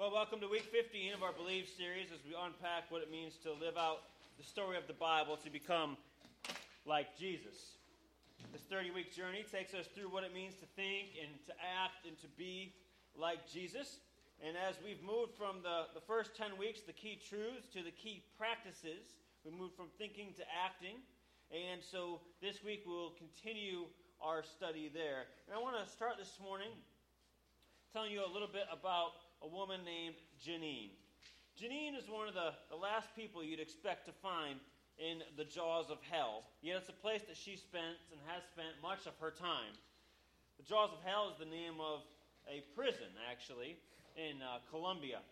Well, welcome to week 15 of our Believe series as we unpack what it means to live out the story of the Bible to become like Jesus. This 30 week journey takes us through what it means to think and to act and to be like Jesus. And as we've moved from the, the first 10 weeks, the key truths to the key practices, we moved from thinking to acting. And so this week we'll continue our study there. And I want to start this morning telling you a little bit about a woman named Janine. Janine is one of the, the last people you'd expect to find in the jaws of hell, yet it's a place that she spent and has spent much of her time. The jaws of hell is the name of a prison, actually, in uh, Colombia.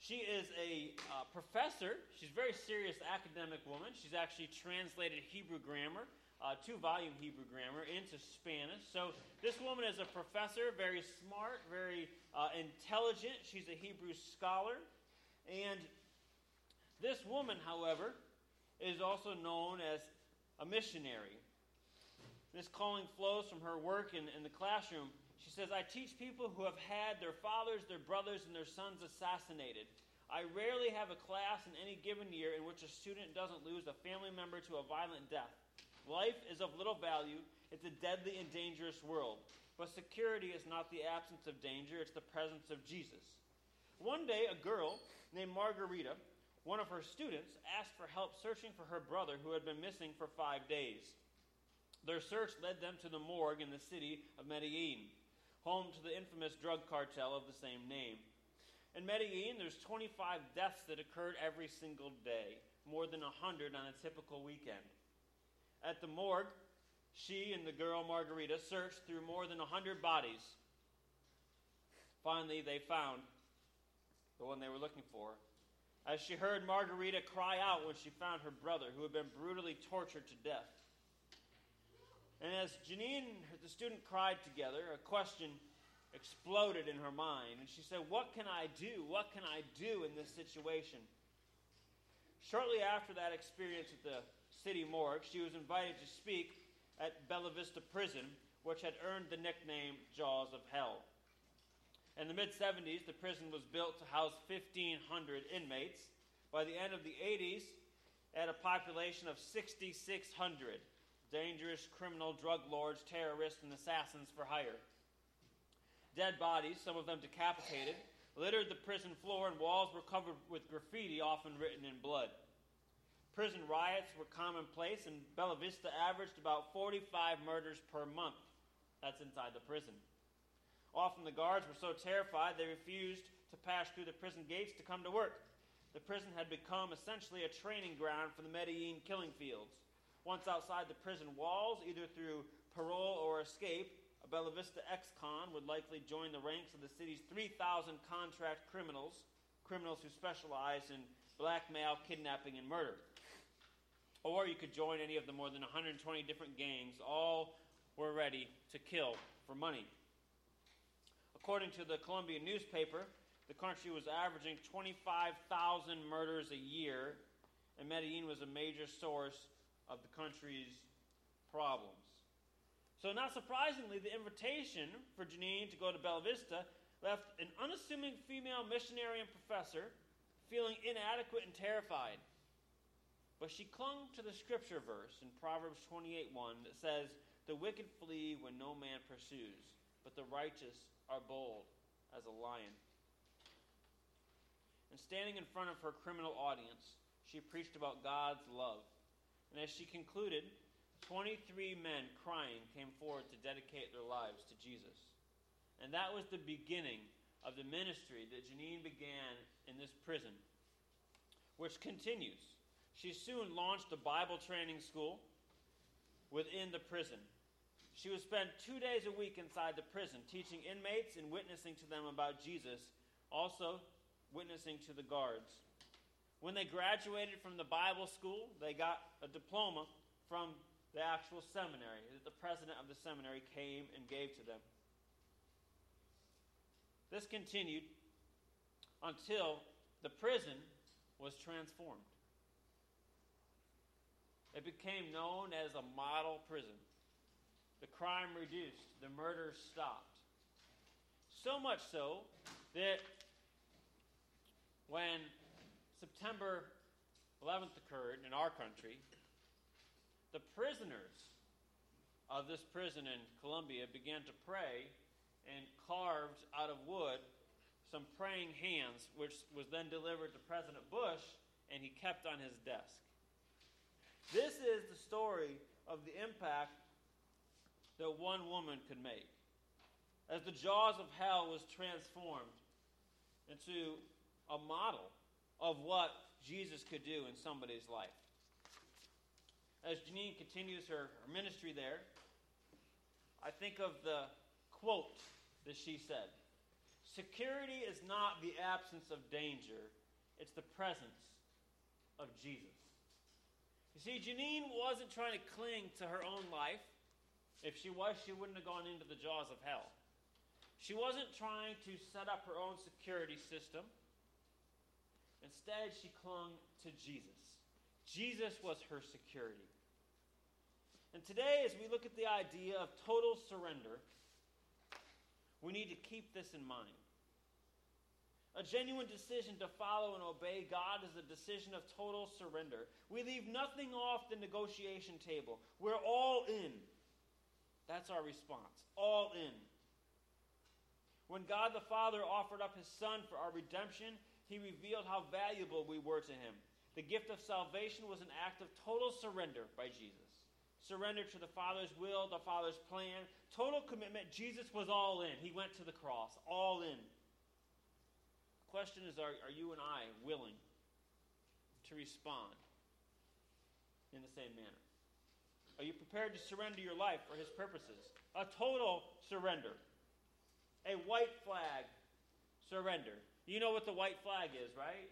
She is a uh, professor. She's a very serious academic woman. She's actually translated Hebrew grammar uh, two volume Hebrew grammar into Spanish. So this woman is a professor, very smart, very uh, intelligent. She's a Hebrew scholar. And this woman, however, is also known as a missionary. This calling flows from her work in, in the classroom. She says, I teach people who have had their fathers, their brothers, and their sons assassinated. I rarely have a class in any given year in which a student doesn't lose a family member to a violent death. Life is of little value. It's a deadly and dangerous world. But security is not the absence of danger, it's the presence of Jesus. One day, a girl named Margarita, one of her students, asked for help searching for her brother who had been missing for five days. Their search led them to the morgue in the city of Medellin, home to the infamous drug cartel of the same name. In Medellin, there's 25 deaths that occurred every single day, more than 100 on a typical weekend. At the morgue, she and the girl Margarita searched through more than a 100 bodies. Finally, they found the one they were looking for. As she heard Margarita cry out when she found her brother, who had been brutally tortured to death. And as Janine, the student, cried together, a question exploded in her mind. And she said, What can I do? What can I do in this situation? Shortly after that experience at the city morgue, she was invited to speak at Bella Vista Prison, which had earned the nickname Jaws of Hell. In the mid 70s, the prison was built to house 1,500 inmates. By the end of the 80s, at a population of 6,600 dangerous criminal drug lords, terrorists, and assassins for hire. Dead bodies, some of them decapitated, littered the prison floor, and walls were covered with graffiti, often written in blood. Prison riots were commonplace, and Bella Vista averaged about 45 murders per month. That's inside the prison. Often the guards were so terrified they refused to pass through the prison gates to come to work. The prison had become essentially a training ground for the Medellin killing fields. Once outside the prison walls, either through parole or escape, a Bella Vista ex con would likely join the ranks of the city's 3,000 contract criminals, criminals who specialize in blackmail, kidnapping, and murder. Or you could join any of the more than 120 different gangs. All were ready to kill for money. According to the Colombian newspaper, the country was averaging 25,000 murders a year, and Medellin was a major source of the country's problems. So, not surprisingly, the invitation for Janine to go to Bella Vista left an unassuming female missionary and professor feeling inadequate and terrified. But she clung to the scripture verse in Proverbs 28:1 that says, "The wicked flee when no man pursues, but the righteous are bold as a lion." And standing in front of her criminal audience, she preached about God's love. And as she concluded, 23 men crying came forward to dedicate their lives to Jesus. And that was the beginning of the ministry that Janine began in this prison, which continues. She soon launched a Bible training school within the prison. She would spend two days a week inside the prison, teaching inmates and witnessing to them about Jesus, also witnessing to the guards. When they graduated from the Bible school, they got a diploma from the actual seminary that the president of the seminary came and gave to them. This continued until the prison was transformed. It became known as a model prison. The crime reduced, the murders stopped. So much so that when September 11th occurred in our country, the prisoners of this prison in Colombia began to pray and carved out of wood some praying hands, which was then delivered to President Bush and he kept on his desk. This is the story of the impact that one woman could make. As the jaws of hell was transformed into a model of what Jesus could do in somebody's life. As Janine continues her, her ministry there, I think of the quote that she said Security is not the absence of danger, it's the presence of Jesus. You see, Janine wasn't trying to cling to her own life. If she was, she wouldn't have gone into the jaws of hell. She wasn't trying to set up her own security system. Instead, she clung to Jesus. Jesus was her security. And today, as we look at the idea of total surrender, we need to keep this in mind. A genuine decision to follow and obey God is a decision of total surrender. We leave nothing off the negotiation table. We're all in. That's our response. All in. When God the Father offered up his Son for our redemption, he revealed how valuable we were to him. The gift of salvation was an act of total surrender by Jesus. Surrender to the Father's will, the Father's plan, total commitment. Jesus was all in. He went to the cross, all in question is are, are you and I willing to respond in the same manner? Are you prepared to surrender your life for His purposes? A total surrender. A white flag surrender. You know what the white flag is, right?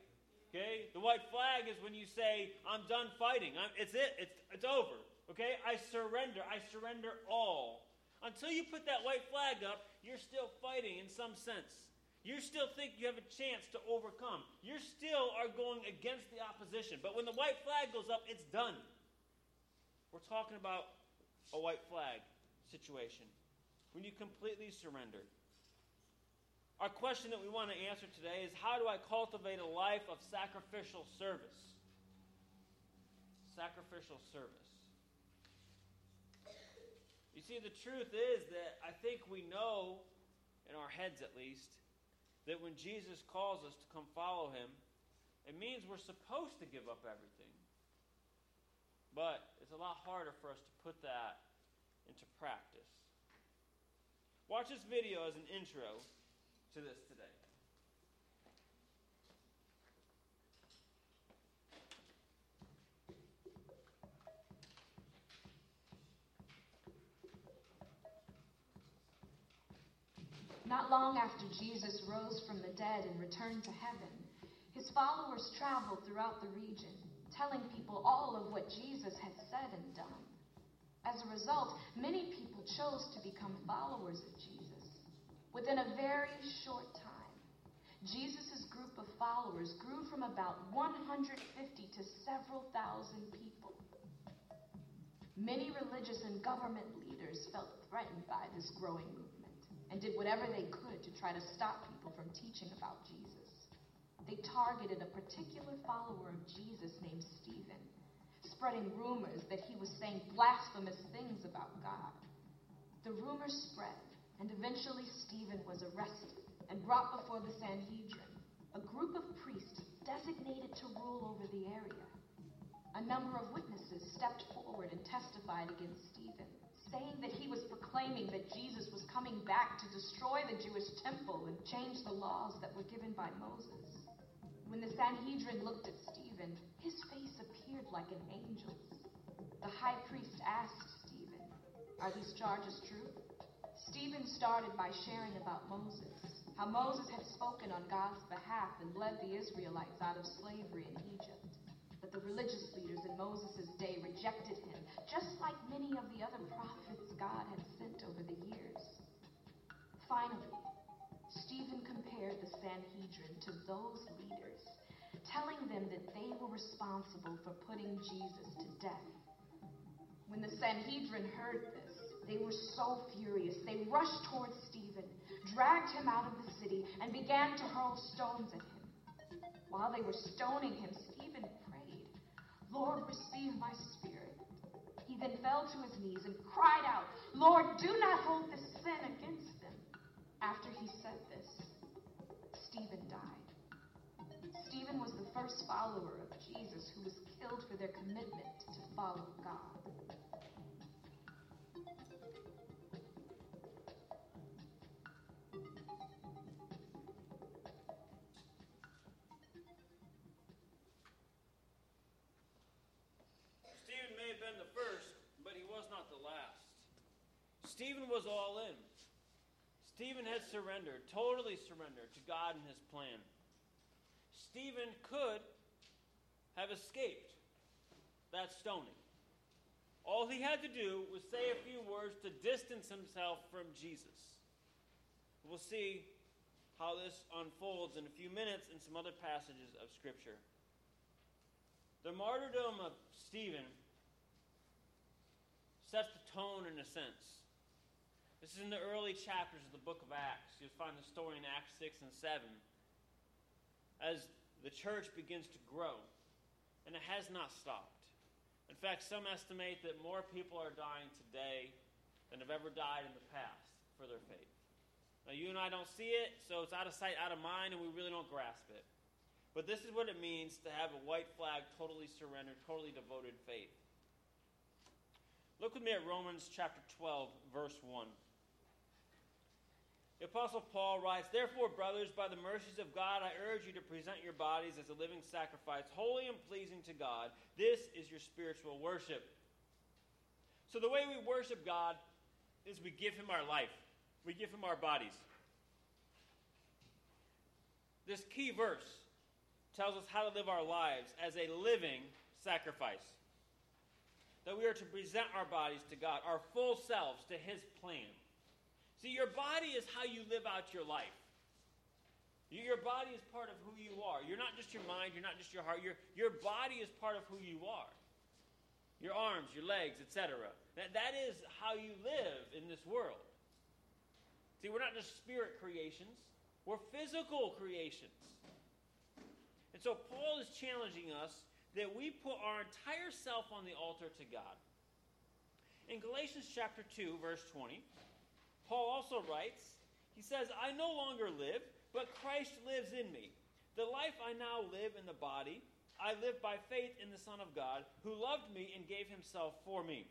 Okay? The white flag is when you say, I'm done fighting. I'm, it's it. It's, it's over. Okay? I surrender. I surrender all. Until you put that white flag up, you're still fighting in some sense. You still think you have a chance to overcome. You still are going against the opposition. But when the white flag goes up, it's done. We're talking about a white flag situation. When you completely surrender. Our question that we want to answer today is how do I cultivate a life of sacrificial service? Sacrificial service. You see, the truth is that I think we know, in our heads at least, that when Jesus calls us to come follow him, it means we're supposed to give up everything. But it's a lot harder for us to put that into practice. Watch this video as an intro to this today. Not long after Jesus rose from the dead and returned to heaven, his followers traveled throughout the region, telling people all of what Jesus had said and done. As a result, many people chose to become followers of Jesus. Within a very short time, Jesus' group of followers grew from about 150 to several thousand people. Many religious and government leaders felt threatened by this growing movement and did whatever they could to try to stop people from teaching about Jesus. They targeted a particular follower of Jesus named Stephen, spreading rumors that he was saying blasphemous things about God. The rumors spread, and eventually Stephen was arrested and brought before the Sanhedrin, a group of priests designated to rule over the area. A number of witnesses stepped forward and testified against Stephen saying that he was proclaiming that Jesus was coming back to destroy the Jewish temple and change the laws that were given by Moses. When the Sanhedrin looked at Stephen, his face appeared like an angel's. The high priest asked Stephen, Are these charges true? Stephen started by sharing about Moses, how Moses had spoken on God's behalf and led the Israelites out of slavery in Egypt. But the religious leaders in Moses' day rejected him, just like many of the other prophets God had sent over the years. Finally, Stephen compared the Sanhedrin to those leaders, telling them that they were responsible for putting Jesus to death. When the Sanhedrin heard this, they were so furious. They rushed towards Stephen, dragged him out of the city and began to hurl stones at him. While they were stoning him, Lord, receive my spirit. He then fell to his knees and cried out, Lord, do not hold this sin against them. After he said this, Stephen died. Stephen was the first follower of Jesus who was killed for their commitment to follow God. Stephen was all in. Stephen had surrendered, totally surrendered to God and his plan. Stephen could have escaped that stoning. All he had to do was say a few words to distance himself from Jesus. We'll see how this unfolds in a few minutes in some other passages of Scripture. The martyrdom of Stephen sets the tone in a sense. This is in the early chapters of the book of Acts. You'll find the story in Acts 6 and 7. As the church begins to grow, and it has not stopped. In fact, some estimate that more people are dying today than have ever died in the past for their faith. Now, you and I don't see it, so it's out of sight, out of mind, and we really don't grasp it. But this is what it means to have a white flag, totally surrendered, totally devoted faith. Look with me at Romans chapter 12, verse 1. The Apostle Paul writes, Therefore, brothers, by the mercies of God, I urge you to present your bodies as a living sacrifice, holy and pleasing to God. This is your spiritual worship. So, the way we worship God is we give Him our life, we give Him our bodies. This key verse tells us how to live our lives as a living sacrifice. That we are to present our bodies to God, our full selves to His plan. See, your body is how you live out your life. Your body is part of who you are. You're not just your mind, you're not just your heart. Your, your body is part of who you are. Your arms, your legs, etc. That, that is how you live in this world. See, we're not just spirit creations, we're physical creations. And so Paul is challenging us that we put our entire self on the altar to God. In Galatians chapter 2, verse 20, Paul also writes, he says, I no longer live, but Christ lives in me. The life I now live in the body, I live by faith in the Son of God, who loved me and gave himself for me.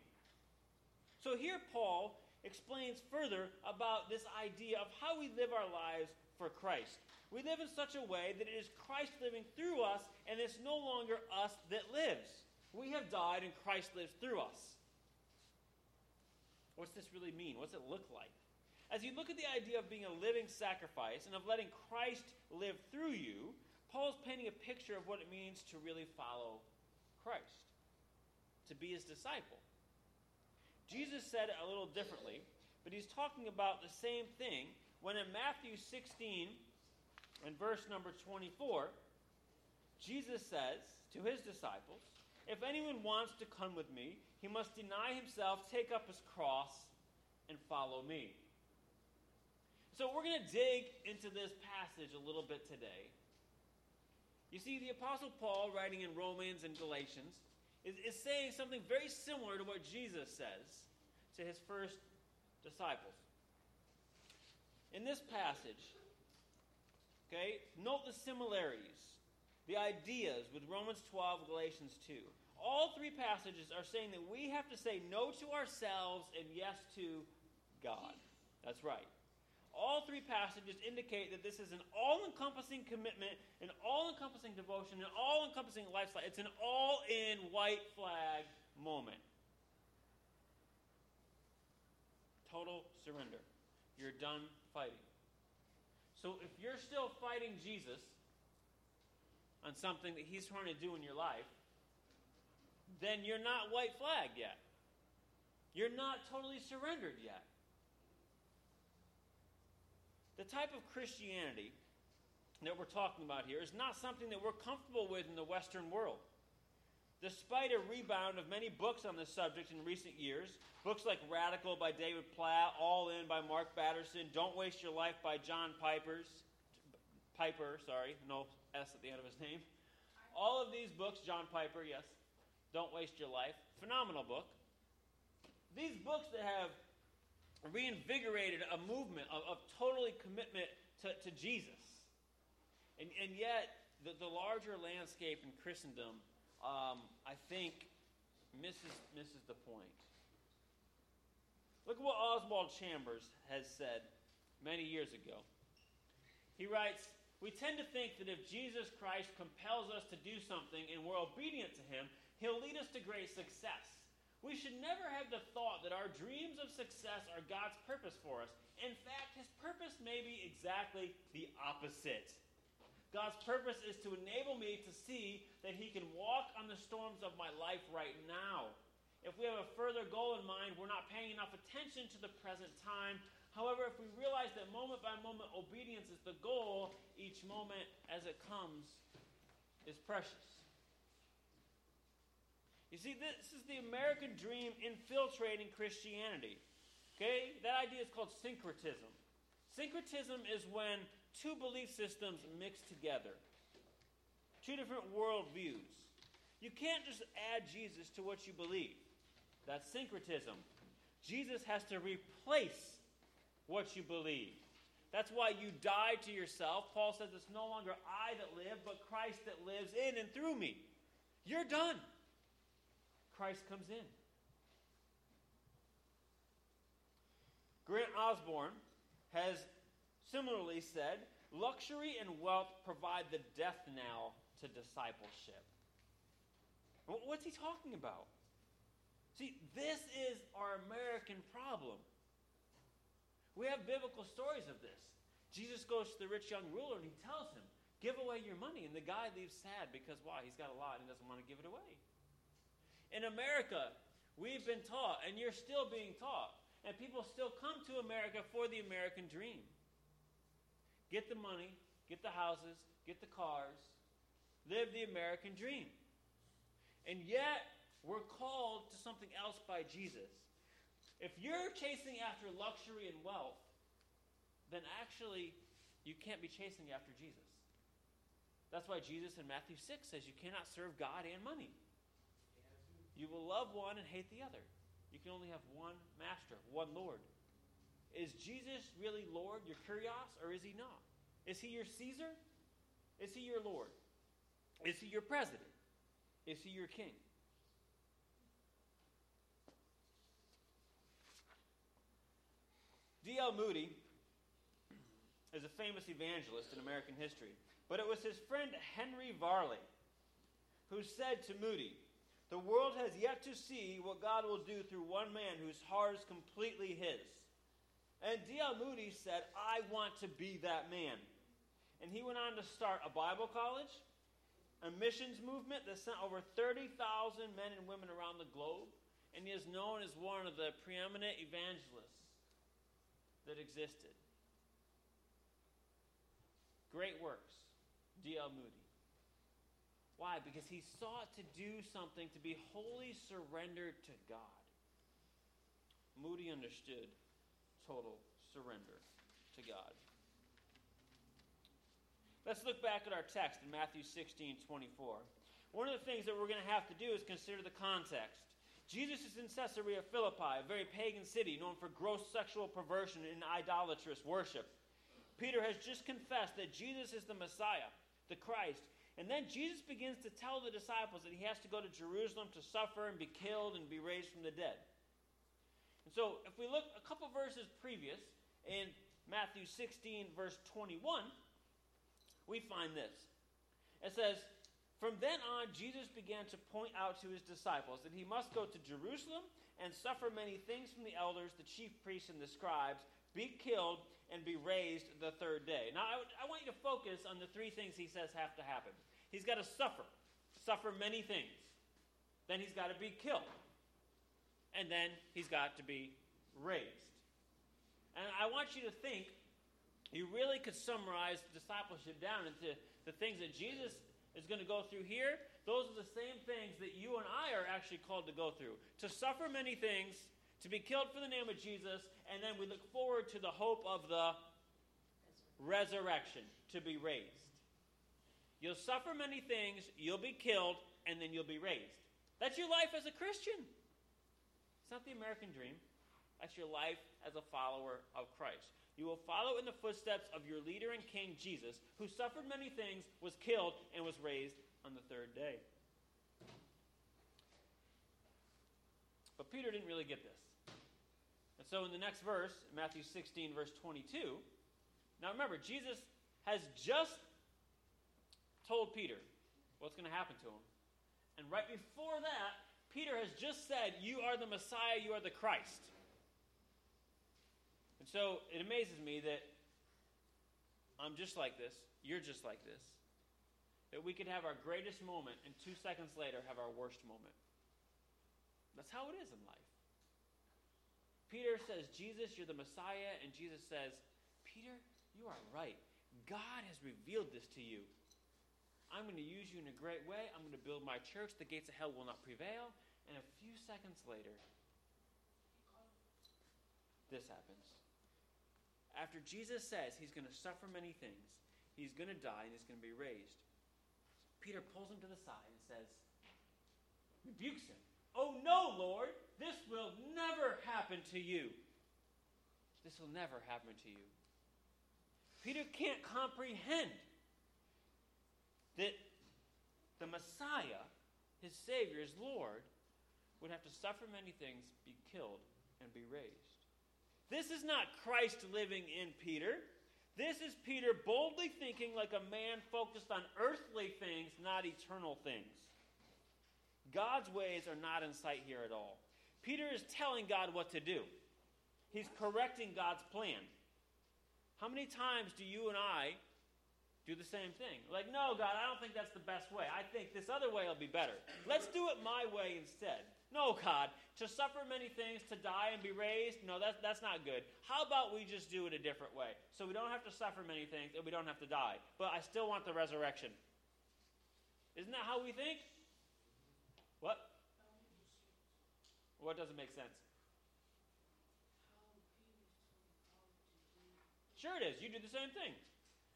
So here Paul explains further about this idea of how we live our lives for Christ. We live in such a way that it is Christ living through us, and it's no longer us that lives. We have died, and Christ lives through us. What's this really mean? What's it look like? As you look at the idea of being a living sacrifice and of letting Christ live through you, Paul's painting a picture of what it means to really follow Christ, to be his disciple. Jesus said it a little differently, but he's talking about the same thing when in Matthew 16 and verse number 24, Jesus says to his disciples, If anyone wants to come with me, he must deny himself, take up his cross, and follow me. So we're going to dig into this passage a little bit today. You see, the Apostle Paul, writing in Romans and Galatians, is, is saying something very similar to what Jesus says to his first disciples. In this passage, okay, note the similarities, the ideas with Romans 12, Galatians 2. All three passages are saying that we have to say no to ourselves and yes to God. That's right. All three passages indicate that this is an all encompassing commitment, an all encompassing devotion, an all encompassing lifestyle. It's an all in white flag moment. Total surrender. You're done fighting. So if you're still fighting Jesus on something that he's trying to do in your life, then you're not white flag yet. You're not totally surrendered yet. The type of Christianity that we're talking about here is not something that we're comfortable with in the Western world. Despite a rebound of many books on this subject in recent years, books like Radical by David Platt, All In by Mark Batterson, Don't Waste Your Life by John Pipers, Piper, sorry, no S at the end of his name. All of these books, John Piper, yes, Don't Waste Your Life, phenomenal book. These books that have reinvigorated a movement of, of totally commitment to, to Jesus. And, and yet, the, the larger landscape in Christendom um, I think misses, misses the point. Look at what Oswald Chambers has said many years ago. He writes, We tend to think that if Jesus Christ compels us to do something and we're obedient to him, he'll lead us to great success. We should never have the thought that our dreams of success are God's purpose for us. In fact, his purpose may be exactly the opposite. God's purpose is to enable me to see that He can walk on the storms of my life right now. If we have a further goal in mind, we're not paying enough attention to the present time. However, if we realize that moment by moment obedience is the goal, each moment as it comes is precious. You see, this is the American dream infiltrating Christianity. Okay? That idea is called syncretism. Syncretism is when two belief systems mix together, two different worldviews. You can't just add Jesus to what you believe. That's syncretism. Jesus has to replace what you believe. That's why you die to yourself. Paul says it's no longer I that live, but Christ that lives in and through me. You're done. Christ comes in. Grant Osborne has similarly said, luxury and wealth provide the death knell to discipleship. What's he talking about? See, this is our American problem. We have biblical stories of this. Jesus goes to the rich young ruler and he tells him, Give away your money. And the guy leaves sad because why? He's got a lot and doesn't want to give it away. In America, we've been taught, and you're still being taught, and people still come to America for the American dream. Get the money, get the houses, get the cars, live the American dream. And yet, we're called to something else by Jesus. If you're chasing after luxury and wealth, then actually you can't be chasing after Jesus. That's why Jesus in Matthew 6 says you cannot serve God and money. You will love one and hate the other. You can only have one master, one Lord. Is Jesus really Lord, your kurios, or is he not? Is he your Caesar? Is he your Lord? Is he your president? Is he your king? D.L. Moody is a famous evangelist in American history, but it was his friend Henry Varley who said to Moody, The world has yet to see what God will do through one man whose heart is completely his. And D.L. Moody said, I want to be that man. And he went on to start a Bible college, a missions movement that sent over 30,000 men and women around the globe. And he is known as one of the preeminent evangelists that existed. Great works, D.L. Moody. Why? Because he sought to do something to be wholly surrendered to God. Moody understood total surrender to God. Let's look back at our text in Matthew 16 24. One of the things that we're going to have to do is consider the context. Jesus is in Caesarea Philippi, a very pagan city known for gross sexual perversion and idolatrous worship. Peter has just confessed that Jesus is the Messiah, the Christ. And then Jesus begins to tell the disciples that he has to go to Jerusalem to suffer and be killed and be raised from the dead. And so, if we look a couple verses previous, in Matthew 16, verse 21, we find this. It says, From then on, Jesus began to point out to his disciples that he must go to Jerusalem and suffer many things from the elders, the chief priests, and the scribes, be killed, and be raised the third day. Now, I, I want you to focus on the three things he says have to happen. He's got to suffer, suffer many things. Then he's got to be killed and then he's got to be raised. And I want you to think, you really could summarize discipleship down into the things that Jesus is going to go through here, those are the same things that you and I are actually called to go through. To suffer many things, to be killed for the name of Jesus, and then we look forward to the hope of the resurrection, to be raised. You'll suffer many things, you'll be killed, and then you'll be raised. That's your life as a Christian. It's not the American dream. That's your life as a follower of Christ. You will follow in the footsteps of your leader and king Jesus, who suffered many things, was killed, and was raised on the third day. But Peter didn't really get this. So in the next verse, Matthew 16, verse 22, now remember, Jesus has just told Peter what's going to happen to him. And right before that, Peter has just said, You are the Messiah, you are the Christ. And so it amazes me that I'm just like this, you're just like this. That we could have our greatest moment and two seconds later have our worst moment. That's how it is in life. Peter says, Jesus, you're the Messiah. And Jesus says, Peter, you are right. God has revealed this to you. I'm going to use you in a great way. I'm going to build my church. The gates of hell will not prevail. And a few seconds later, this happens after Jesus says he's going to suffer many things, he's going to die, and he's going to be raised, Peter pulls him to the side and says, rebukes him. Oh, no, Lord, this will never happen to you. This will never happen to you. Peter can't comprehend that the Messiah, his Savior, his Lord, would have to suffer many things, be killed, and be raised. This is not Christ living in Peter. This is Peter boldly thinking like a man focused on earthly things, not eternal things. God's ways are not in sight here at all. Peter is telling God what to do, he's correcting God's plan. How many times do you and I do the same thing? Like, no, God, I don't think that's the best way. I think this other way will be better. Let's do it my way instead. No, God, to suffer many things, to die and be raised, no, that, that's not good. How about we just do it a different way? So we don't have to suffer many things and we don't have to die. But I still want the resurrection. Isn't that how we think? What? What doesn't make sense? Sure, it is. You do the same thing.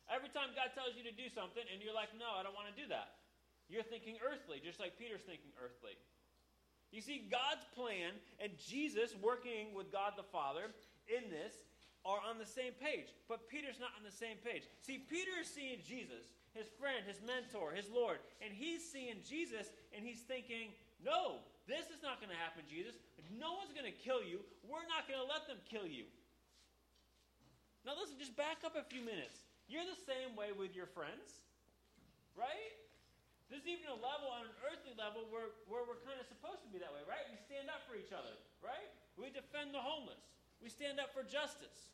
Every time God tells you to do something and you're like, no, I don't want to do that, you're thinking earthly, just like Peter's thinking earthly. You see, God's plan and Jesus working with God the Father in this are on the same page. But Peter's not on the same page. See, Peter is seeing Jesus, his friend, his mentor, his Lord, and he's seeing Jesus and he's thinking, no, this is not going to happen, Jesus. No one's going to kill you. We're not going to let them kill you. Now, listen, just back up a few minutes. You're the same way with your friends, right? There's even a level on an earthly level where, where we're kind of supposed to be that way, right? We stand up for each other, right? We defend the homeless. We stand up for justice.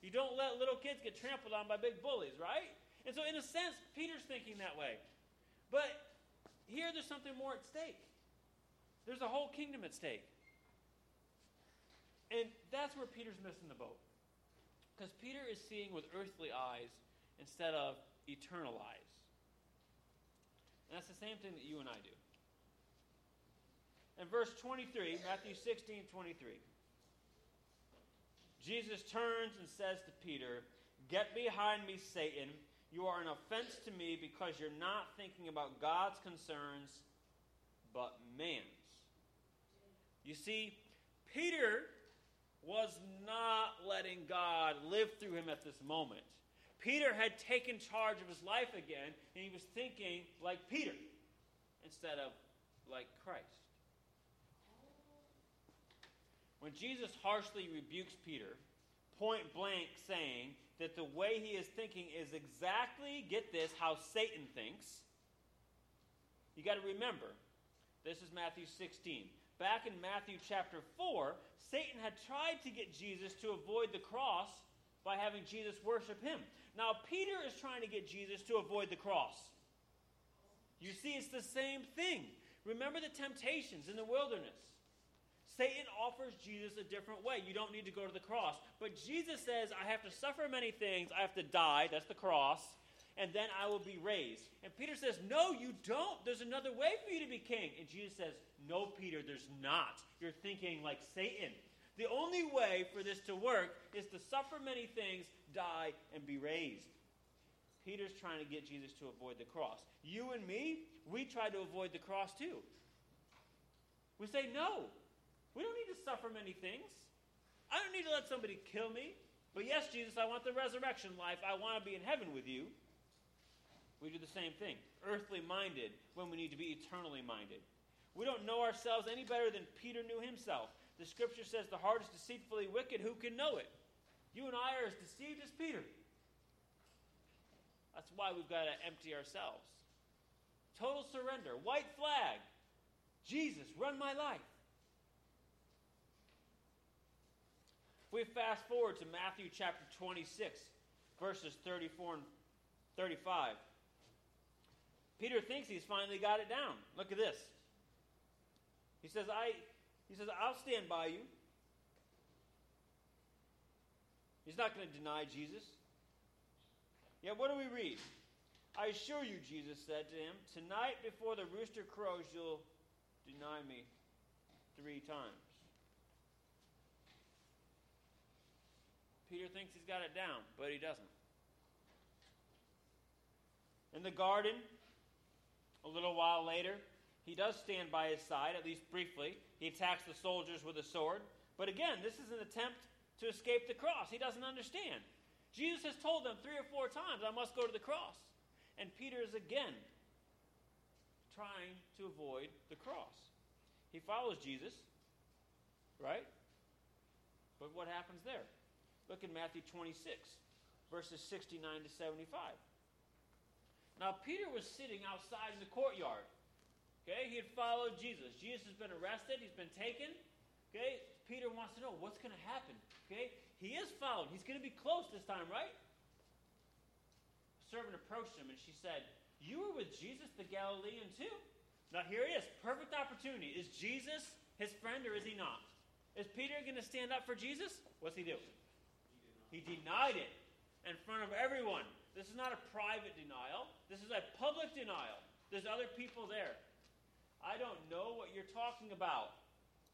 You don't let little kids get trampled on by big bullies, right? And so, in a sense, Peter's thinking that way. But here, there's something more at stake. There's a whole kingdom at stake. And that's where Peter's missing the boat. Because Peter is seeing with earthly eyes instead of eternal eyes. And that's the same thing that you and I do. In verse 23, Matthew 16 23, Jesus turns and says to Peter, Get behind me, Satan. You are an offense to me because you're not thinking about God's concerns, but man's. You see, Peter was not letting God live through him at this moment. Peter had taken charge of his life again, and he was thinking like Peter instead of like Christ. When Jesus harshly rebukes Peter, point blank saying that the way he is thinking is exactly, get this, how Satan thinks, you got to remember, this is Matthew 16. Back in Matthew chapter 4, Satan had tried to get Jesus to avoid the cross by having Jesus worship him. Now, Peter is trying to get Jesus to avoid the cross. You see, it's the same thing. Remember the temptations in the wilderness. Satan offers Jesus a different way. You don't need to go to the cross. But Jesus says, I have to suffer many things. I have to die. That's the cross. And then I will be raised. And Peter says, No, you don't. There's another way for you to be king. And Jesus says, No, Peter, there's not. You're thinking like Satan. The only way for this to work is to suffer many things, die, and be raised. Peter's trying to get Jesus to avoid the cross. You and me, we try to avoid the cross too. We say, No, we don't need to suffer many things. I don't need to let somebody kill me. But yes, Jesus, I want the resurrection life. I want to be in heaven with you. We do the same thing. Earthly minded when we need to be eternally minded. We don't know ourselves any better than Peter knew himself. The scripture says the heart is deceitfully wicked. Who can know it? You and I are as deceived as Peter. That's why we've got to empty ourselves. Total surrender. White flag. Jesus, run my life. If we fast forward to Matthew chapter 26, verses 34 and 35, Peter thinks he's finally got it down. Look at this. He says, I, he says, I'll stand by you. He's not going to deny Jesus. Yet, what do we read? I assure you, Jesus said to him, tonight before the rooster crows, you'll deny me three times. Peter thinks he's got it down, but he doesn't. In the garden, a little while later, he does stand by his side, at least briefly. He attacks the soldiers with a sword. But again, this is an attempt to escape the cross. He doesn't understand. Jesus has told them three or four times, I must go to the cross. And Peter is again trying to avoid the cross. He follows Jesus, right? But what happens there? Look in Matthew 26, verses 69 to 75. Now, Peter was sitting outside in the courtyard. Okay, he had followed Jesus. Jesus has been arrested, he's been taken. Okay, Peter wants to know what's going to happen. Okay, he is followed. He's going to be close this time, right? A servant approached him and she said, You were with Jesus the Galilean too? Now, here he is. Perfect opportunity. Is Jesus his friend or is he not? Is Peter going to stand up for Jesus? What's he do? He denied it in front of everyone. This is not a private denial, this is a public denial. There's other people there. I don't know what you're talking about.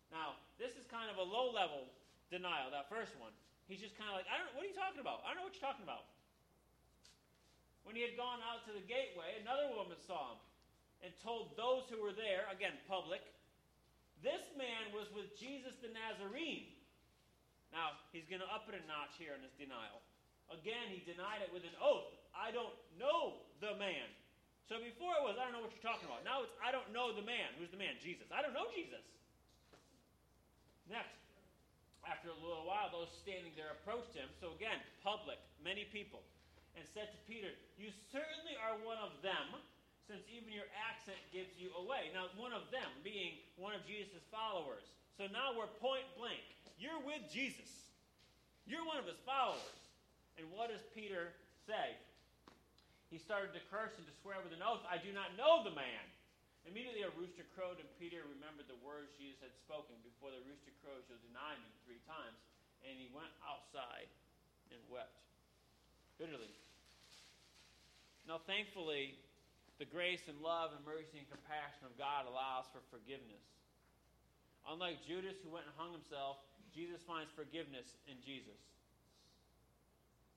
Now, this is kind of a low level denial, that first one. He's just kind of like, I don't what are you talking about? I don't know what you're talking about. When he had gone out to the gateway, another woman saw him and told those who were there, again, public, this man was with Jesus the Nazarene. Now, he's going to up it a notch here in his denial. Again, he denied it with an oath. I don't know the man. So before it was, I don't know what you're talking about. Now it's, I don't know the man. Who's the man? Jesus. I don't know Jesus. Next, after a little while, those standing there approached him. So again, public, many people, and said to Peter, You certainly are one of them, since even your accent gives you away. Now, one of them being one of Jesus' followers. So now we're point blank. You're with Jesus. You're one of his followers. And what does Peter say? He started to curse and to swear with an oath, I do not know the man. Immediately a rooster crowed, and Peter remembered the words Jesus had spoken Before the rooster crows, you'll deny me three times. And he went outside and wept bitterly. Now, thankfully, the grace and love and mercy and compassion of God allows for forgiveness. Unlike Judas, who went and hung himself, Jesus finds forgiveness in Jesus.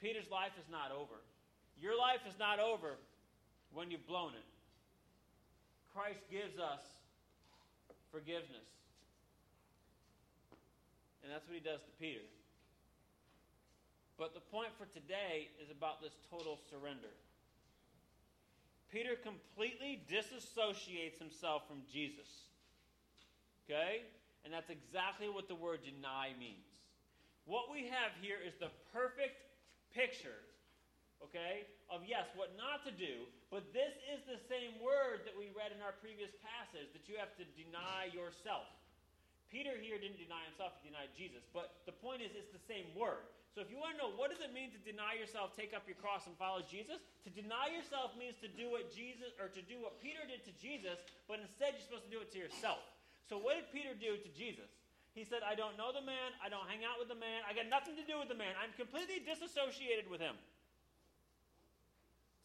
Peter's life is not over. Your life is not over when you've blown it. Christ gives us forgiveness. And that's what he does to Peter. But the point for today is about this total surrender. Peter completely disassociates himself from Jesus. Okay? And that's exactly what the word deny means. What we have here is the perfect picture, okay, of yes, what not to do, but this is the same word that we read in our previous passage that you have to deny yourself. Peter here didn't deny himself, he denied Jesus. But the point is, it's the same word. So if you want to know what does it mean to deny yourself, take up your cross, and follow Jesus, to deny yourself means to do what Jesus or to do what Peter did to Jesus, but instead you're supposed to do it to yourself. So what did Peter do to Jesus? He said, I don't know the man. I don't hang out with the man. I got nothing to do with the man. I'm completely disassociated with him.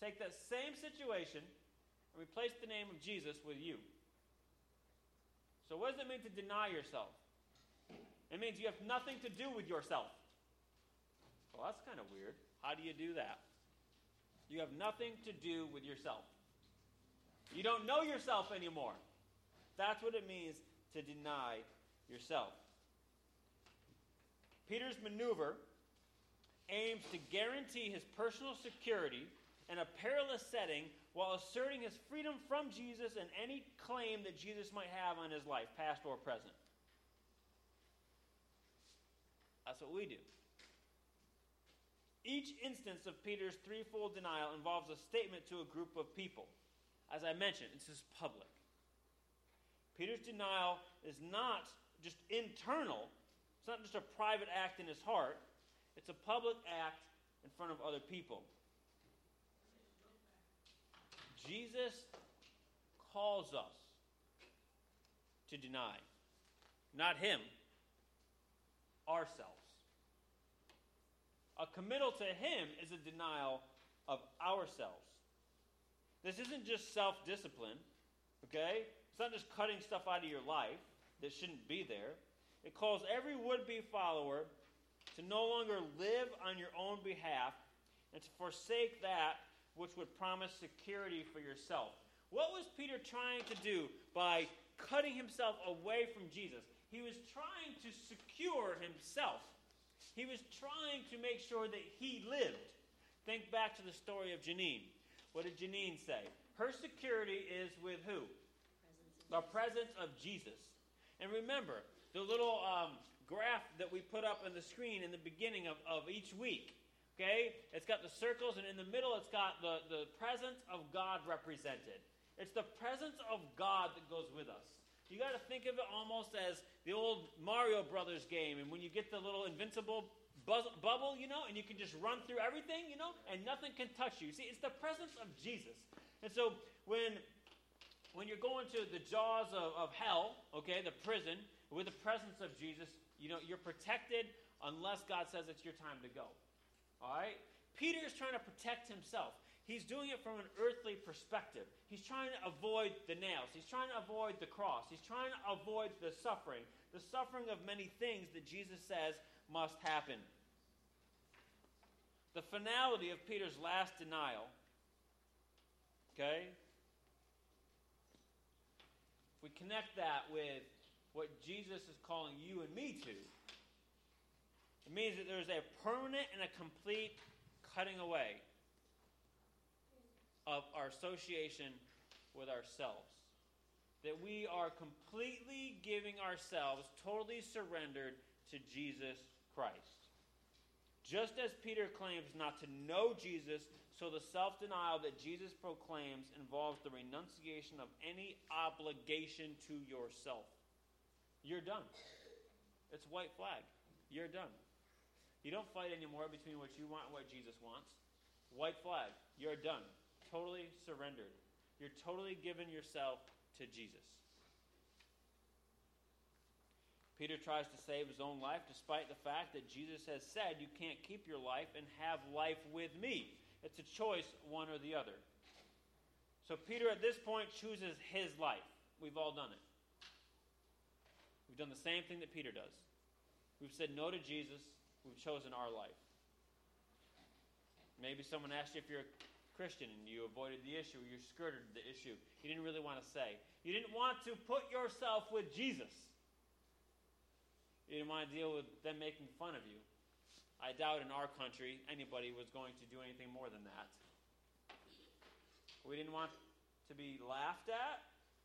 take that same situation and replace the name of Jesus with you. So, what does it mean to deny yourself? It means you have nothing to do with yourself. Well, that's kind of weird. How do you do that? You have nothing to do with yourself. You don't know yourself anymore. That's what it means to deny yourself. Peter's maneuver aims to guarantee his personal security in a perilous setting while asserting his freedom from Jesus and any claim that Jesus might have on his life, past or present. That's what we do. Each instance of Peter's threefold denial involves a statement to a group of people. As I mentioned, this is public. Peter's denial is not just internal, it's not just a private act in his heart, it's a public act in front of other people. Jesus calls us to deny, not him, ourselves. A committal to him is a denial of ourselves. This isn't just self discipline, okay? It's not just cutting stuff out of your life that shouldn't be there. It calls every would be follower to no longer live on your own behalf and to forsake that which would promise security for yourself. What was Peter trying to do by cutting himself away from Jesus? He was trying to secure himself. He was trying to make sure that he lived. Think back to the story of Janine. What did Janine say? Her security is with who? The presence of Jesus. And remember, the little um, graph that we put up on the screen in the beginning of, of each week. Okay? It's got the circles, and in the middle, it's got the, the presence of God represented. It's the presence of God that goes with us. You got to think of it almost as the old Mario Brothers game, and when you get the little invincible buzz, bubble, you know, and you can just run through everything, you know, and nothing can touch you. See, it's the presence of Jesus. And so when when you're going to the jaws of, of hell, okay, the prison, with the presence of Jesus, you know, you're protected unless God says it's your time to go. All right? Peter is trying to protect himself. He's doing it from an earthly perspective. He's trying to avoid the nails. He's trying to avoid the cross. He's trying to avoid the suffering, the suffering of many things that Jesus says must happen. The finality of Peter's last denial, okay? We connect that with what Jesus is calling you and me to. It means that there's a permanent and a complete cutting away of our association with ourselves. That we are completely giving ourselves, totally surrendered to Jesus Christ. Just as Peter claims not to know Jesus, so the self denial that Jesus proclaims involves the renunciation of any obligation to yourself. You're done. It's white flag. You're done. You don't fight anymore between what you want and what Jesus wants. White flag. You're done. Totally surrendered. You're totally given yourself to Jesus. Peter tries to save his own life despite the fact that Jesus has said you can't keep your life and have life with me. It's a choice, one or the other. So Peter at this point chooses his life. We've all done it. We've done the same thing that Peter does. We've said no to Jesus. We've chosen our life. Maybe someone asked you if you're a Christian and you avoided the issue, you skirted the issue. You didn't really want to say. You didn't want to put yourself with Jesus. You didn't want to deal with them making fun of you. I doubt in our country anybody was going to do anything more than that. We didn't want to be laughed at.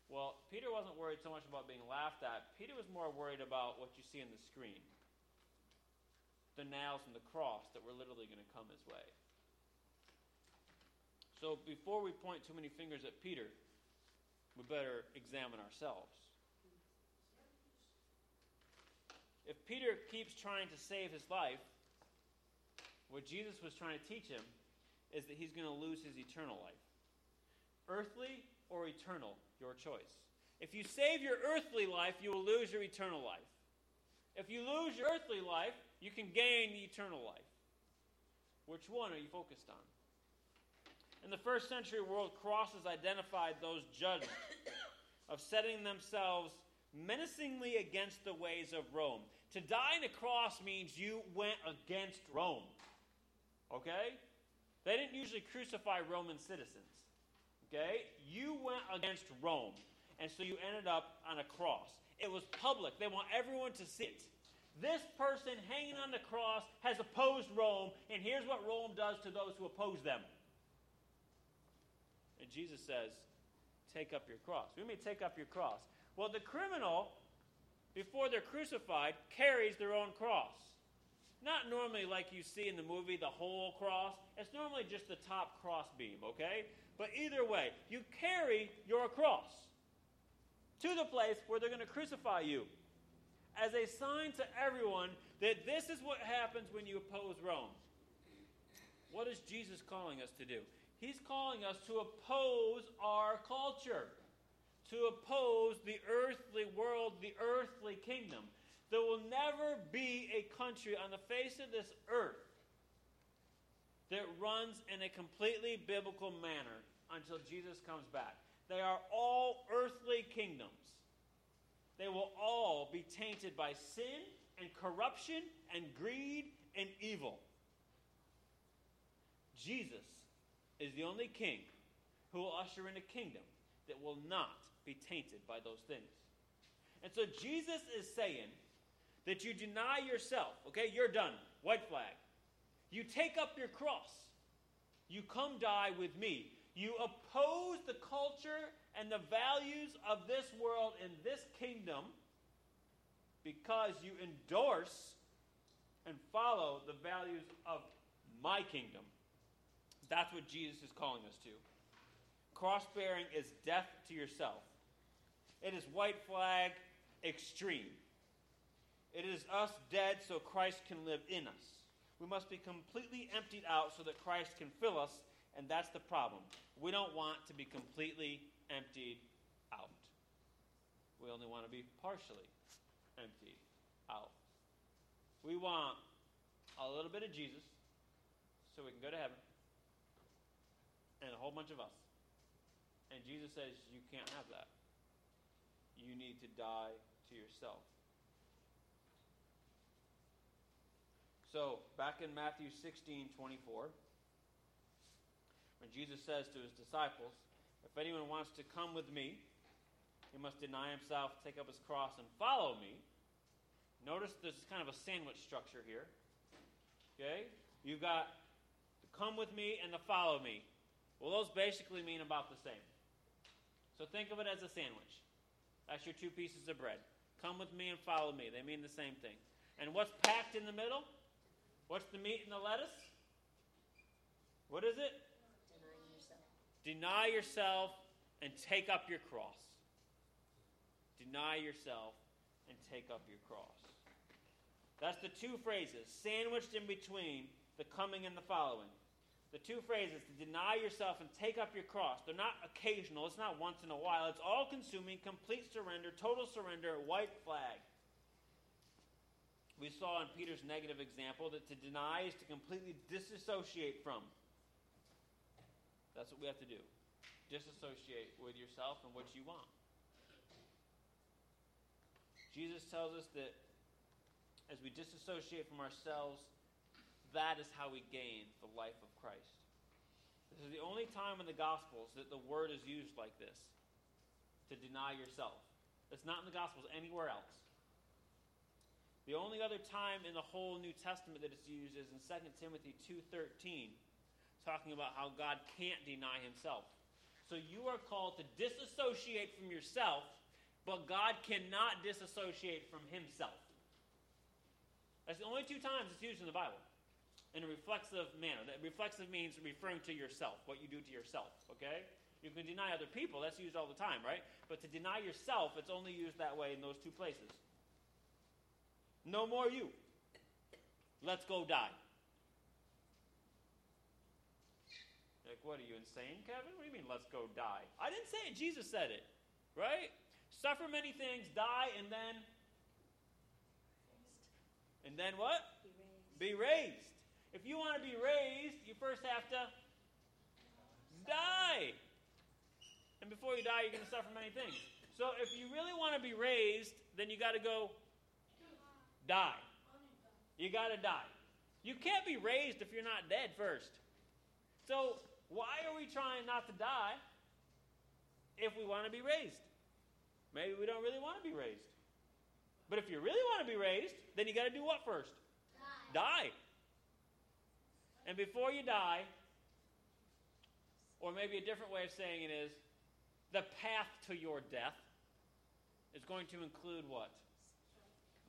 Well, Peter wasn't worried so much about being laughed at. Peter was more worried about what you see on the screen the nails and the cross that were literally going to come his way. So before we point too many fingers at Peter, we better examine ourselves. If Peter keeps trying to save his life, what Jesus was trying to teach him is that he's going to lose his eternal life. Earthly or eternal, your choice. If you save your earthly life, you will lose your eternal life. If you lose your earthly life, you can gain the eternal life. Which one are you focused on? In the first century world, crosses identified those judged of setting themselves menacingly against the ways of Rome. To die on a cross means you went against Rome. Okay? They didn't usually crucify Roman citizens. Okay? You went against Rome. And so you ended up on a cross. It was public. They want everyone to see it. This person hanging on the cross has opposed Rome, and here's what Rome does to those who oppose them. And Jesus says, Take up your cross. We may take up your cross. Well, the criminal, before they're crucified, carries their own cross. Not normally like you see in the movie, the whole cross. It's normally just the top cross beam, okay? But either way, you carry your cross to the place where they're going to crucify you as a sign to everyone that this is what happens when you oppose Rome. What is Jesus calling us to do? He's calling us to oppose our culture, to oppose the earthly world, the earthly kingdom. There will never be a country on the face of this earth that runs in a completely biblical manner until Jesus comes back. They are all earthly kingdoms. They will all be tainted by sin and corruption and greed and evil. Jesus is the only king who will usher in a kingdom that will not be tainted by those things. And so Jesus is saying that you deny yourself. Okay, you're done. White flag. You take up your cross. You come die with me. You oppose the culture and the values of this world and this kingdom because you endorse and follow the values of my kingdom. That's what Jesus is calling us to. Cross bearing is death to yourself, it is white flag extreme. It is us dead so Christ can live in us. We must be completely emptied out so that Christ can fill us, and that's the problem. We don't want to be completely emptied out. We only want to be partially emptied out. We want a little bit of Jesus so we can go to heaven and a whole bunch of us. And Jesus says, You can't have that. You need to die to yourself. So, back in Matthew 16 24, when Jesus says to his disciples, If anyone wants to come with me, he must deny himself, take up his cross, and follow me. Notice there's kind of a sandwich structure here. Okay? You've got the come with me and the follow me. Well, those basically mean about the same. So think of it as a sandwich. That's your two pieces of bread. Come with me and follow me. They mean the same thing. And what's packed in the middle? What's the meat and the lettuce? What is it? Denying yourself. Deny yourself and take up your cross. Deny yourself and take up your cross. That's the two phrases, sandwiched in between the coming and the following. The two phrases, to deny yourself and take up your cross, they're not occasional, it's not once in a while, it's all consuming, complete surrender, total surrender, white flag. We saw in Peter's negative example that to deny is to completely disassociate from. That's what we have to do. Disassociate with yourself and what you want. Jesus tells us that as we disassociate from ourselves, that is how we gain the life of Christ. This is the only time in the Gospels that the word is used like this to deny yourself. It's not in the Gospels anywhere else. The only other time in the whole New Testament that it's used is in 2 Timothy 2:13, talking about how God can't deny himself. So you are called to disassociate from yourself, but God cannot disassociate from himself. That's the only two times it's used in the Bible in a reflexive manner. That reflexive means referring to yourself, what you do to yourself, okay? You can deny other people, that's used all the time, right? But to deny yourself, it's only used that way in those two places. No more you. Let's go die. Like, what are you insane, Kevin? What do you mean, let's go die? I didn't say it, Jesus said it, right? Suffer many things, die, and then. And then what? Be raised. Be raised. If you want to be raised, you first have to die. And before you die, you're going to suffer many things. So if you really want to be raised, then you got to go die. You got to die. You can't be raised if you're not dead first. So why are we trying not to die if we want to be raised? Maybe we don't really want to be raised. But if you really want to be raised, then you got to do what first? Die. die. And before you die, or maybe a different way of saying it is, the path to your death is going to include what?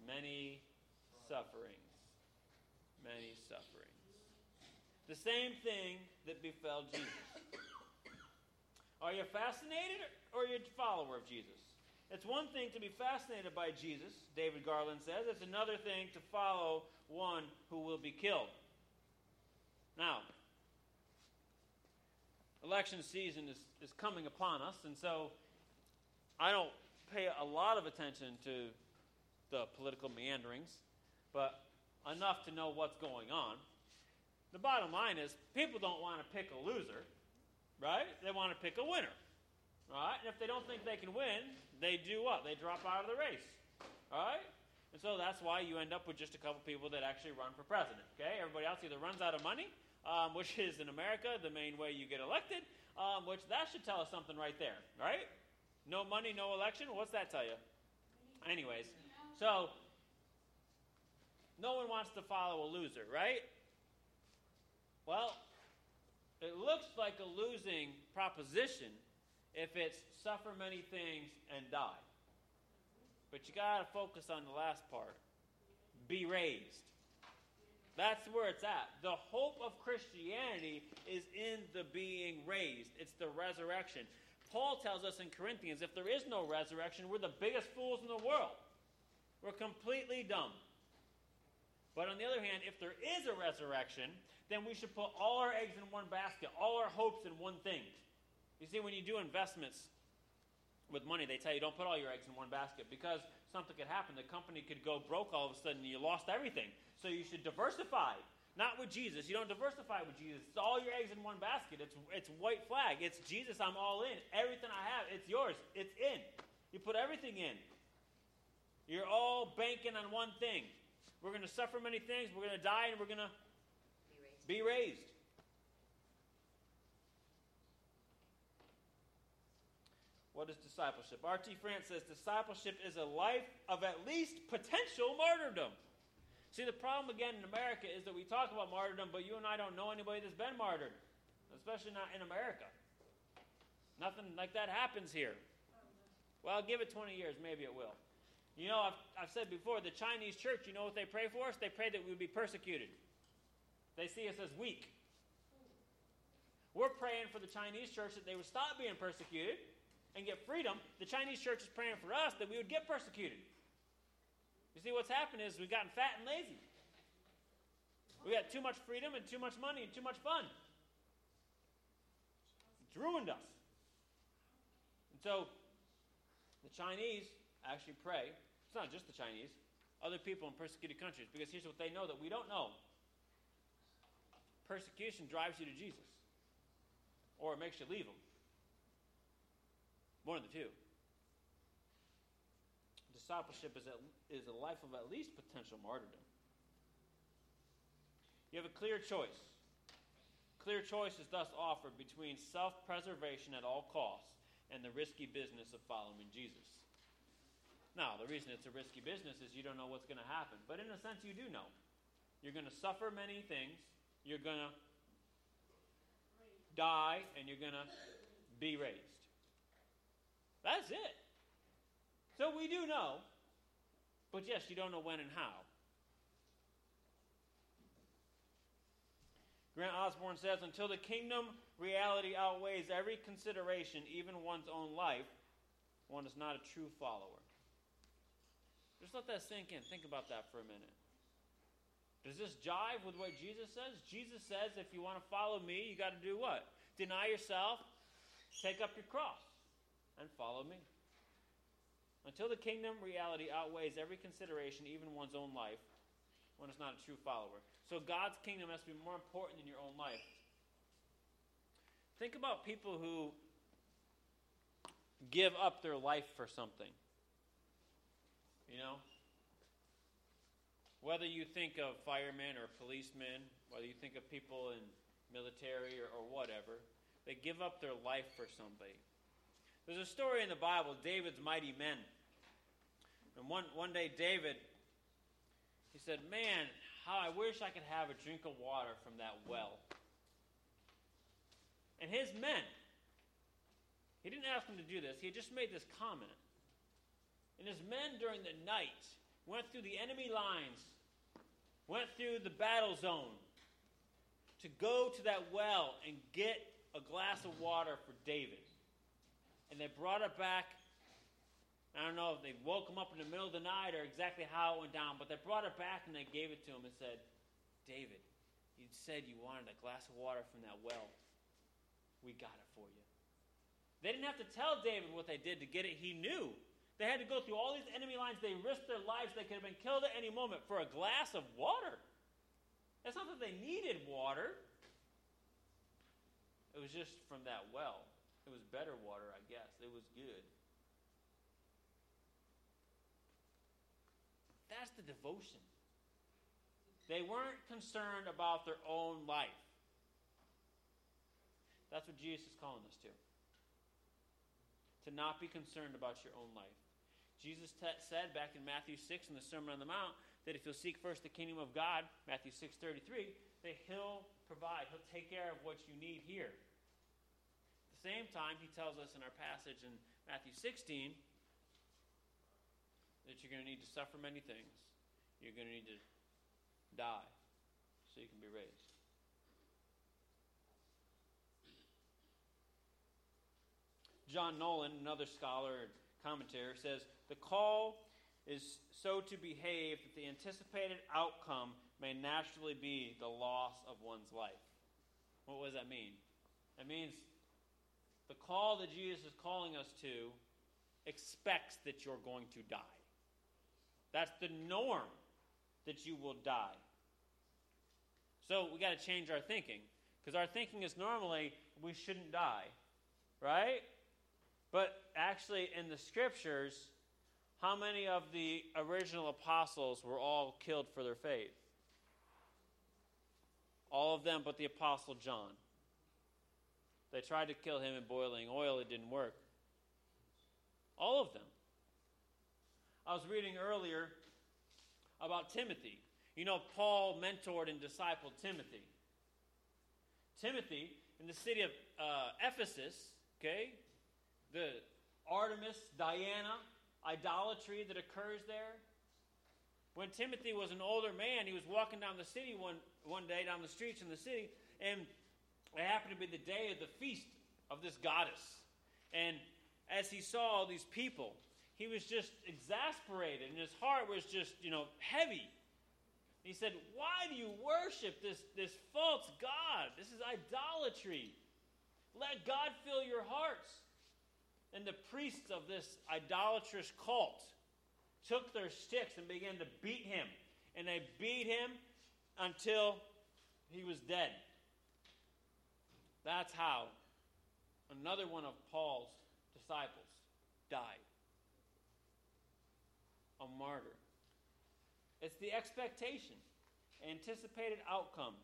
Many sufferings. Many sufferings. The same thing that befell Jesus. Are you fascinated or are you a follower of Jesus? It's one thing to be fascinated by Jesus, David Garland says. It's another thing to follow one who will be killed. Now, election season is, is coming upon us, and so I don't pay a lot of attention to the political meanderings, but enough to know what's going on. The bottom line is people don't want to pick a loser, right? They want to pick a winner. Right? And if they don't think they can win, they do what? They drop out of the race. All right? And so that's why you end up with just a couple people that actually run for president. Okay? Everybody else either runs out of money, um, which is in America the main way you get elected, um, which that should tell us something right there, right? No money, no election. What's that tell you? Anyways, so no one wants to follow a loser, right? Well, it looks like a losing proposition if it's suffer many things and die. But you got to focus on the last part be raised. That's where it's at. The hope of Christianity is in the being raised, it's the resurrection. Paul tells us in Corinthians if there is no resurrection, we're the biggest fools in the world. We're completely dumb. But on the other hand, if there is a resurrection, then we should put all our eggs in one basket, all our hopes in one thing. You see, when you do investments with money, they tell you don't put all your eggs in one basket because something could happen. The company could go broke all of a sudden and you lost everything. So you should diversify. Not with Jesus. You don't diversify with Jesus. It's all your eggs in one basket. It's, it's white flag. It's Jesus, I'm all in. Everything I have, it's yours. It's in. You put everything in. You're all banking on one thing. We're going to suffer many things. We're going to die and we're going to be raised. What is discipleship? R.T. France says discipleship is a life of at least potential martyrdom. See, the problem again in America is that we talk about martyrdom, but you and I don't know anybody that's been martyred, especially not in America. Nothing like that happens here. Well, give it 20 years, maybe it will. You know, I've, I've said before, the Chinese church, you know what they pray for us? They pray that we would be persecuted. They see us as weak. We're praying for the Chinese church that they would stop being persecuted and get freedom. The Chinese church is praying for us that we would get persecuted. You see, what's happened is we've gotten fat and lazy. We got too much freedom and too much money and too much fun. It's ruined us. And so the Chinese actually pray. It's not just the Chinese, other people in persecuted countries, because here's what they know that we don't know persecution drives you to Jesus, or it makes you leave him. One of the two. Discipleship is a, is a life of at least potential martyrdom. You have a clear choice. Clear choice is thus offered between self preservation at all costs and the risky business of following Jesus. Now, the reason it's a risky business is you don't know what's going to happen. But in a sense, you do know. You're going to suffer many things, you're going to die and you're going to be raised. That's it. So we do know, but yes, you don't know when and how. Grant Osborne says, until the kingdom reality outweighs every consideration, even one's own life, one is not a true follower. Just let that sink in. Think about that for a minute. Does this jive with what Jesus says? Jesus says if you want to follow me, you got to do what? Deny yourself, take up your cross, and follow me. Until the kingdom reality outweighs every consideration, even one's own life, one is not a true follower. So God's kingdom has to be more important than your own life. Think about people who give up their life for something. You know? Whether you think of firemen or policemen, whether you think of people in military or, or whatever, they give up their life for somebody. There's a story in the Bible, David's mighty men. And one, one day, David, he said, Man, how I wish I could have a drink of water from that well. And his men, he didn't ask them to do this, he just made this comment. And his men during the night went through the enemy lines, went through the battle zone to go to that well and get a glass of water for David. And they brought it back. I don't know if they woke him up in the middle of the night or exactly how it went down, but they brought it back and they gave it to him and said, David, you said you wanted a glass of water from that well. We got it for you. They didn't have to tell David what they did to get it. He knew. They had to go through all these enemy lines. They risked their lives. They could have been killed at any moment for a glass of water. It's not that they needed water, it was just from that well. It was better water, I guess. It was good. That's the devotion. They weren't concerned about their own life. That's what Jesus is calling us to. To not be concerned about your own life. Jesus t- said back in Matthew 6 in the Sermon on the Mount that if you'll seek first the kingdom of God, Matthew 6:33, that he'll provide, he'll take care of what you need here. At the same time, he tells us in our passage in Matthew 16 that you're going to need to suffer many things. You're going to need to die so you can be raised. John Nolland, another scholar and commentator, says the call is so to behave that the anticipated outcome may naturally be the loss of one's life. What does that mean? It means the call that Jesus is calling us to expects that you're going to die. That's the norm that you will die. So we got to change our thinking because our thinking is normally we shouldn't die, right? But actually, in the scriptures, how many of the original apostles were all killed for their faith? All of them but the apostle John. They tried to kill him in boiling oil, it didn't work. All of them. I was reading earlier about Timothy. You know, Paul mentored and discipled Timothy. Timothy, in the city of uh, Ephesus, okay, the Artemis, Diana, idolatry that occurs there. When Timothy was an older man, he was walking down the city one, one day, down the streets in the city, and it happened to be the day of the feast of this goddess. And as he saw all these people, he was just exasperated, and his heart was just, you know, heavy. He said, Why do you worship this, this false God? This is idolatry. Let God fill your hearts. And the priests of this idolatrous cult took their sticks and began to beat him. And they beat him until he was dead. That's how another one of Paul's disciples died a martyr. It's the expectation, anticipated outcome.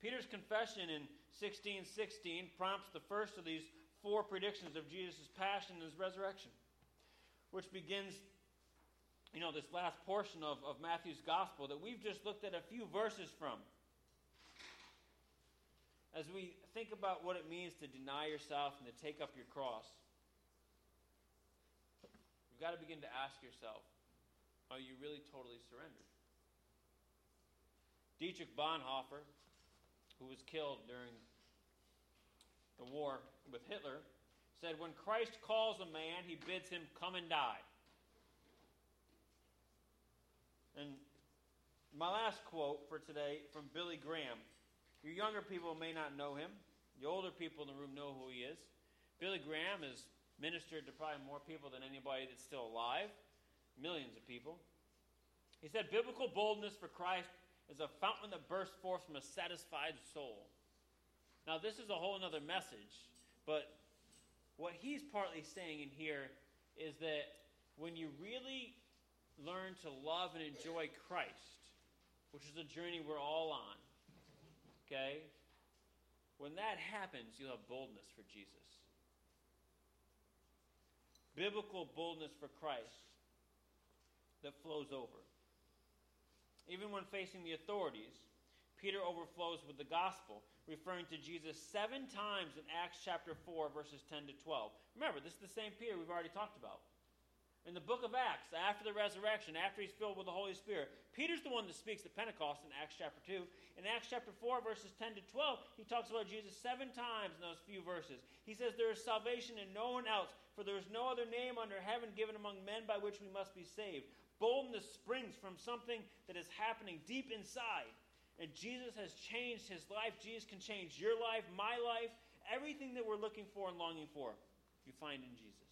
Peter's confession in 1616 prompts the first of these four predictions of Jesus' passion and his resurrection, which begins, you know, this last portion of, of Matthew's gospel that we've just looked at a few verses from. As we think about what it means to deny yourself and to take up your cross, you've got to begin to ask yourself are you really totally surrendered? Dietrich Bonhoeffer, who was killed during the war with Hitler, said, When Christ calls a man, he bids him come and die. And my last quote for today from Billy Graham. Your younger people may not know him. The older people in the room know who he is. Billy Graham has ministered to probably more people than anybody that's still alive, millions of people. He said, Biblical boldness for Christ is a fountain that bursts forth from a satisfied soul. Now, this is a whole other message, but what he's partly saying in here is that when you really learn to love and enjoy Christ, which is a journey we're all on, okay? When that happens, you'll have boldness for Jesus. Biblical boldness for Christ that flows over. Even when facing the authorities, Peter overflows with the gospel, referring to Jesus seven times in Acts chapter 4, verses 10 to 12. Remember, this is the same Peter we've already talked about. In the book of Acts, after the resurrection, after he's filled with the Holy Spirit, Peter's the one that speaks at Pentecost in Acts chapter 2. In Acts chapter 4, verses 10 to 12, he talks about Jesus seven times in those few verses. He says, There is salvation in no one else, for there is no other name under heaven given among men by which we must be saved. Boldness springs from something that is happening deep inside. And Jesus has changed his life. Jesus can change your life, my life, everything that we're looking for and longing for, you find in Jesus.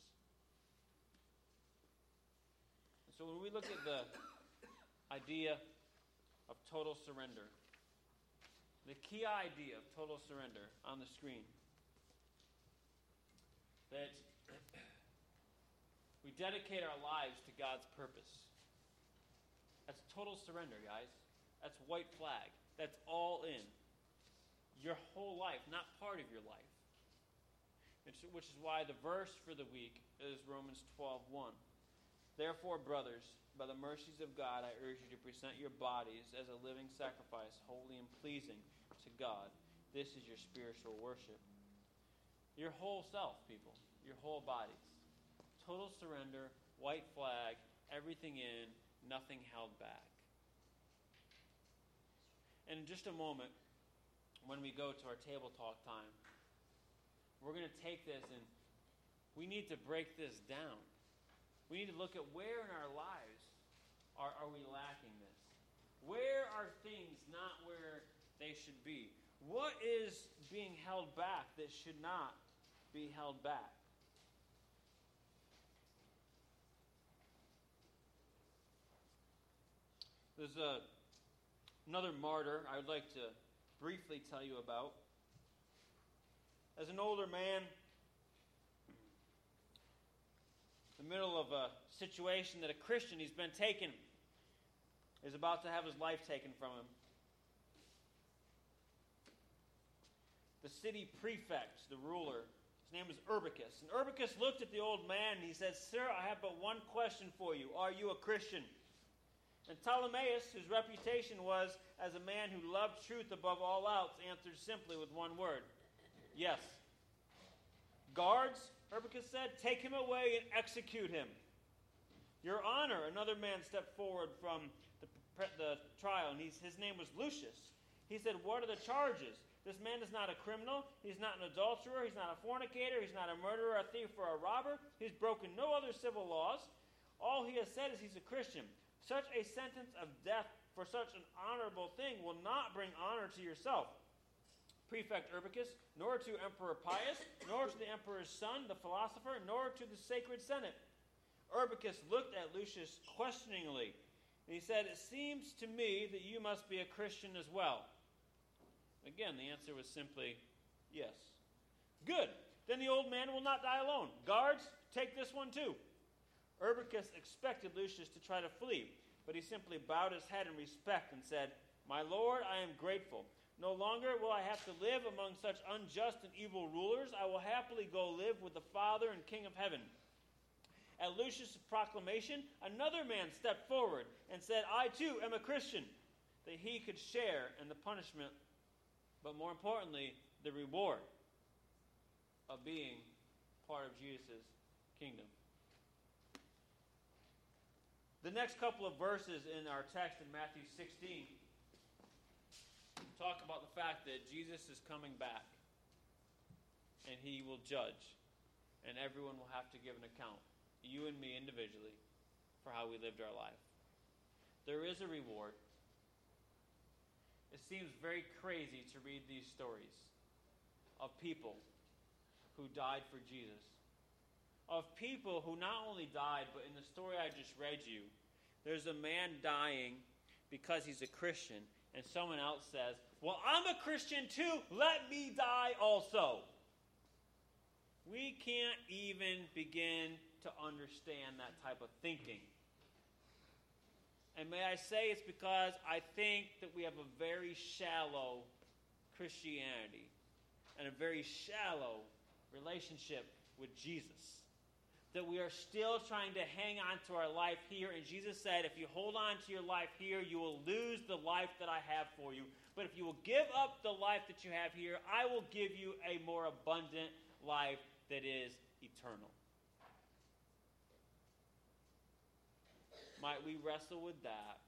So when we look at the idea of total surrender, the key idea of total surrender on the screen, that we dedicate our lives to God's purpose. That's total surrender, guys. That's white flag. That's all in. Your whole life, not part of your life. Which is why the verse for the week is Romans 12 1. Therefore, brothers, by the mercies of God, I urge you to present your bodies as a living sacrifice, holy and pleasing to God. This is your spiritual worship. Your whole self, people, your whole bodies. Total surrender, white flag, everything in, nothing held back. And in just a moment, when we go to our table talk time, we're going to take this and we need to break this down. We need to look at where in our lives are, are we lacking this? Where are things not where they should be? What is being held back that should not be held back? There's a, another martyr I would like to briefly tell you about. As an older man, in the middle of a situation that a Christian, he's been taken, is about to have his life taken from him. The city prefect, the ruler, his name is Urbicus. And Urbicus looked at the old man and he said, Sir, I have but one question for you. Are you a Christian? And Ptolemaeus, whose reputation was as a man who loved truth above all else, answered simply with one word Yes. Guards, Urbicus said, Take him away and execute him. Your Honor, another man stepped forward from the, the trial, and his name was Lucius. He said, What are the charges? This man is not a criminal. He's not an adulterer. He's not a fornicator. He's not a murderer, a thief, or a robber. He's broken no other civil laws. All he has said is he's a Christian. Such a sentence of death for such an honorable thing will not bring honor to yourself prefect Urbicus, nor to Emperor Pius, nor to the emperor's son, the philosopher, nor to the sacred senate. Urbicus looked at Lucius questioningly, and he said, It seems to me that you must be a Christian as well. Again, the answer was simply yes. Good. Then the old man will not die alone. Guards, take this one too. Urbicus expected Lucius to try to flee, but he simply bowed his head in respect and said, My lord, I am grateful. No longer will I have to live among such unjust and evil rulers. I will happily go live with the Father and King of heaven. At Lucius' proclamation, another man stepped forward and said, I too am a Christian, that he could share in the punishment, but more importantly, the reward of being part of Jesus' kingdom. The next couple of verses in our text in Matthew 16 talk about the fact that Jesus is coming back and he will judge, and everyone will have to give an account, you and me individually, for how we lived our life. There is a reward. It seems very crazy to read these stories of people who died for Jesus. Of people who not only died, but in the story I just read you, there's a man dying because he's a Christian, and someone else says, Well, I'm a Christian too, let me die also. We can't even begin to understand that type of thinking. And may I say it's because I think that we have a very shallow Christianity and a very shallow relationship with Jesus. That we are still trying to hang on to our life here. And Jesus said, if you hold on to your life here, you will lose the life that I have for you. But if you will give up the life that you have here, I will give you a more abundant life that is eternal. Might we wrestle with that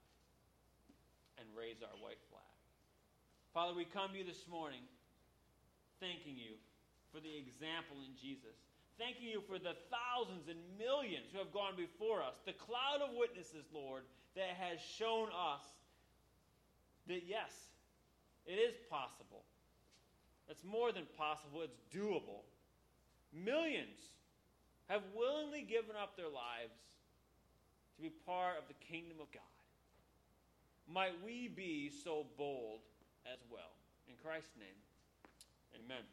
and raise our white flag? Father, we come to you this morning thanking you for the example in Jesus. Thanking you for the thousands and millions who have gone before us, the cloud of witnesses, Lord, that has shown us that yes, it is possible. It's more than possible, it's doable. Millions have willingly given up their lives to be part of the kingdom of God. Might we be so bold as well. In Christ's name, amen.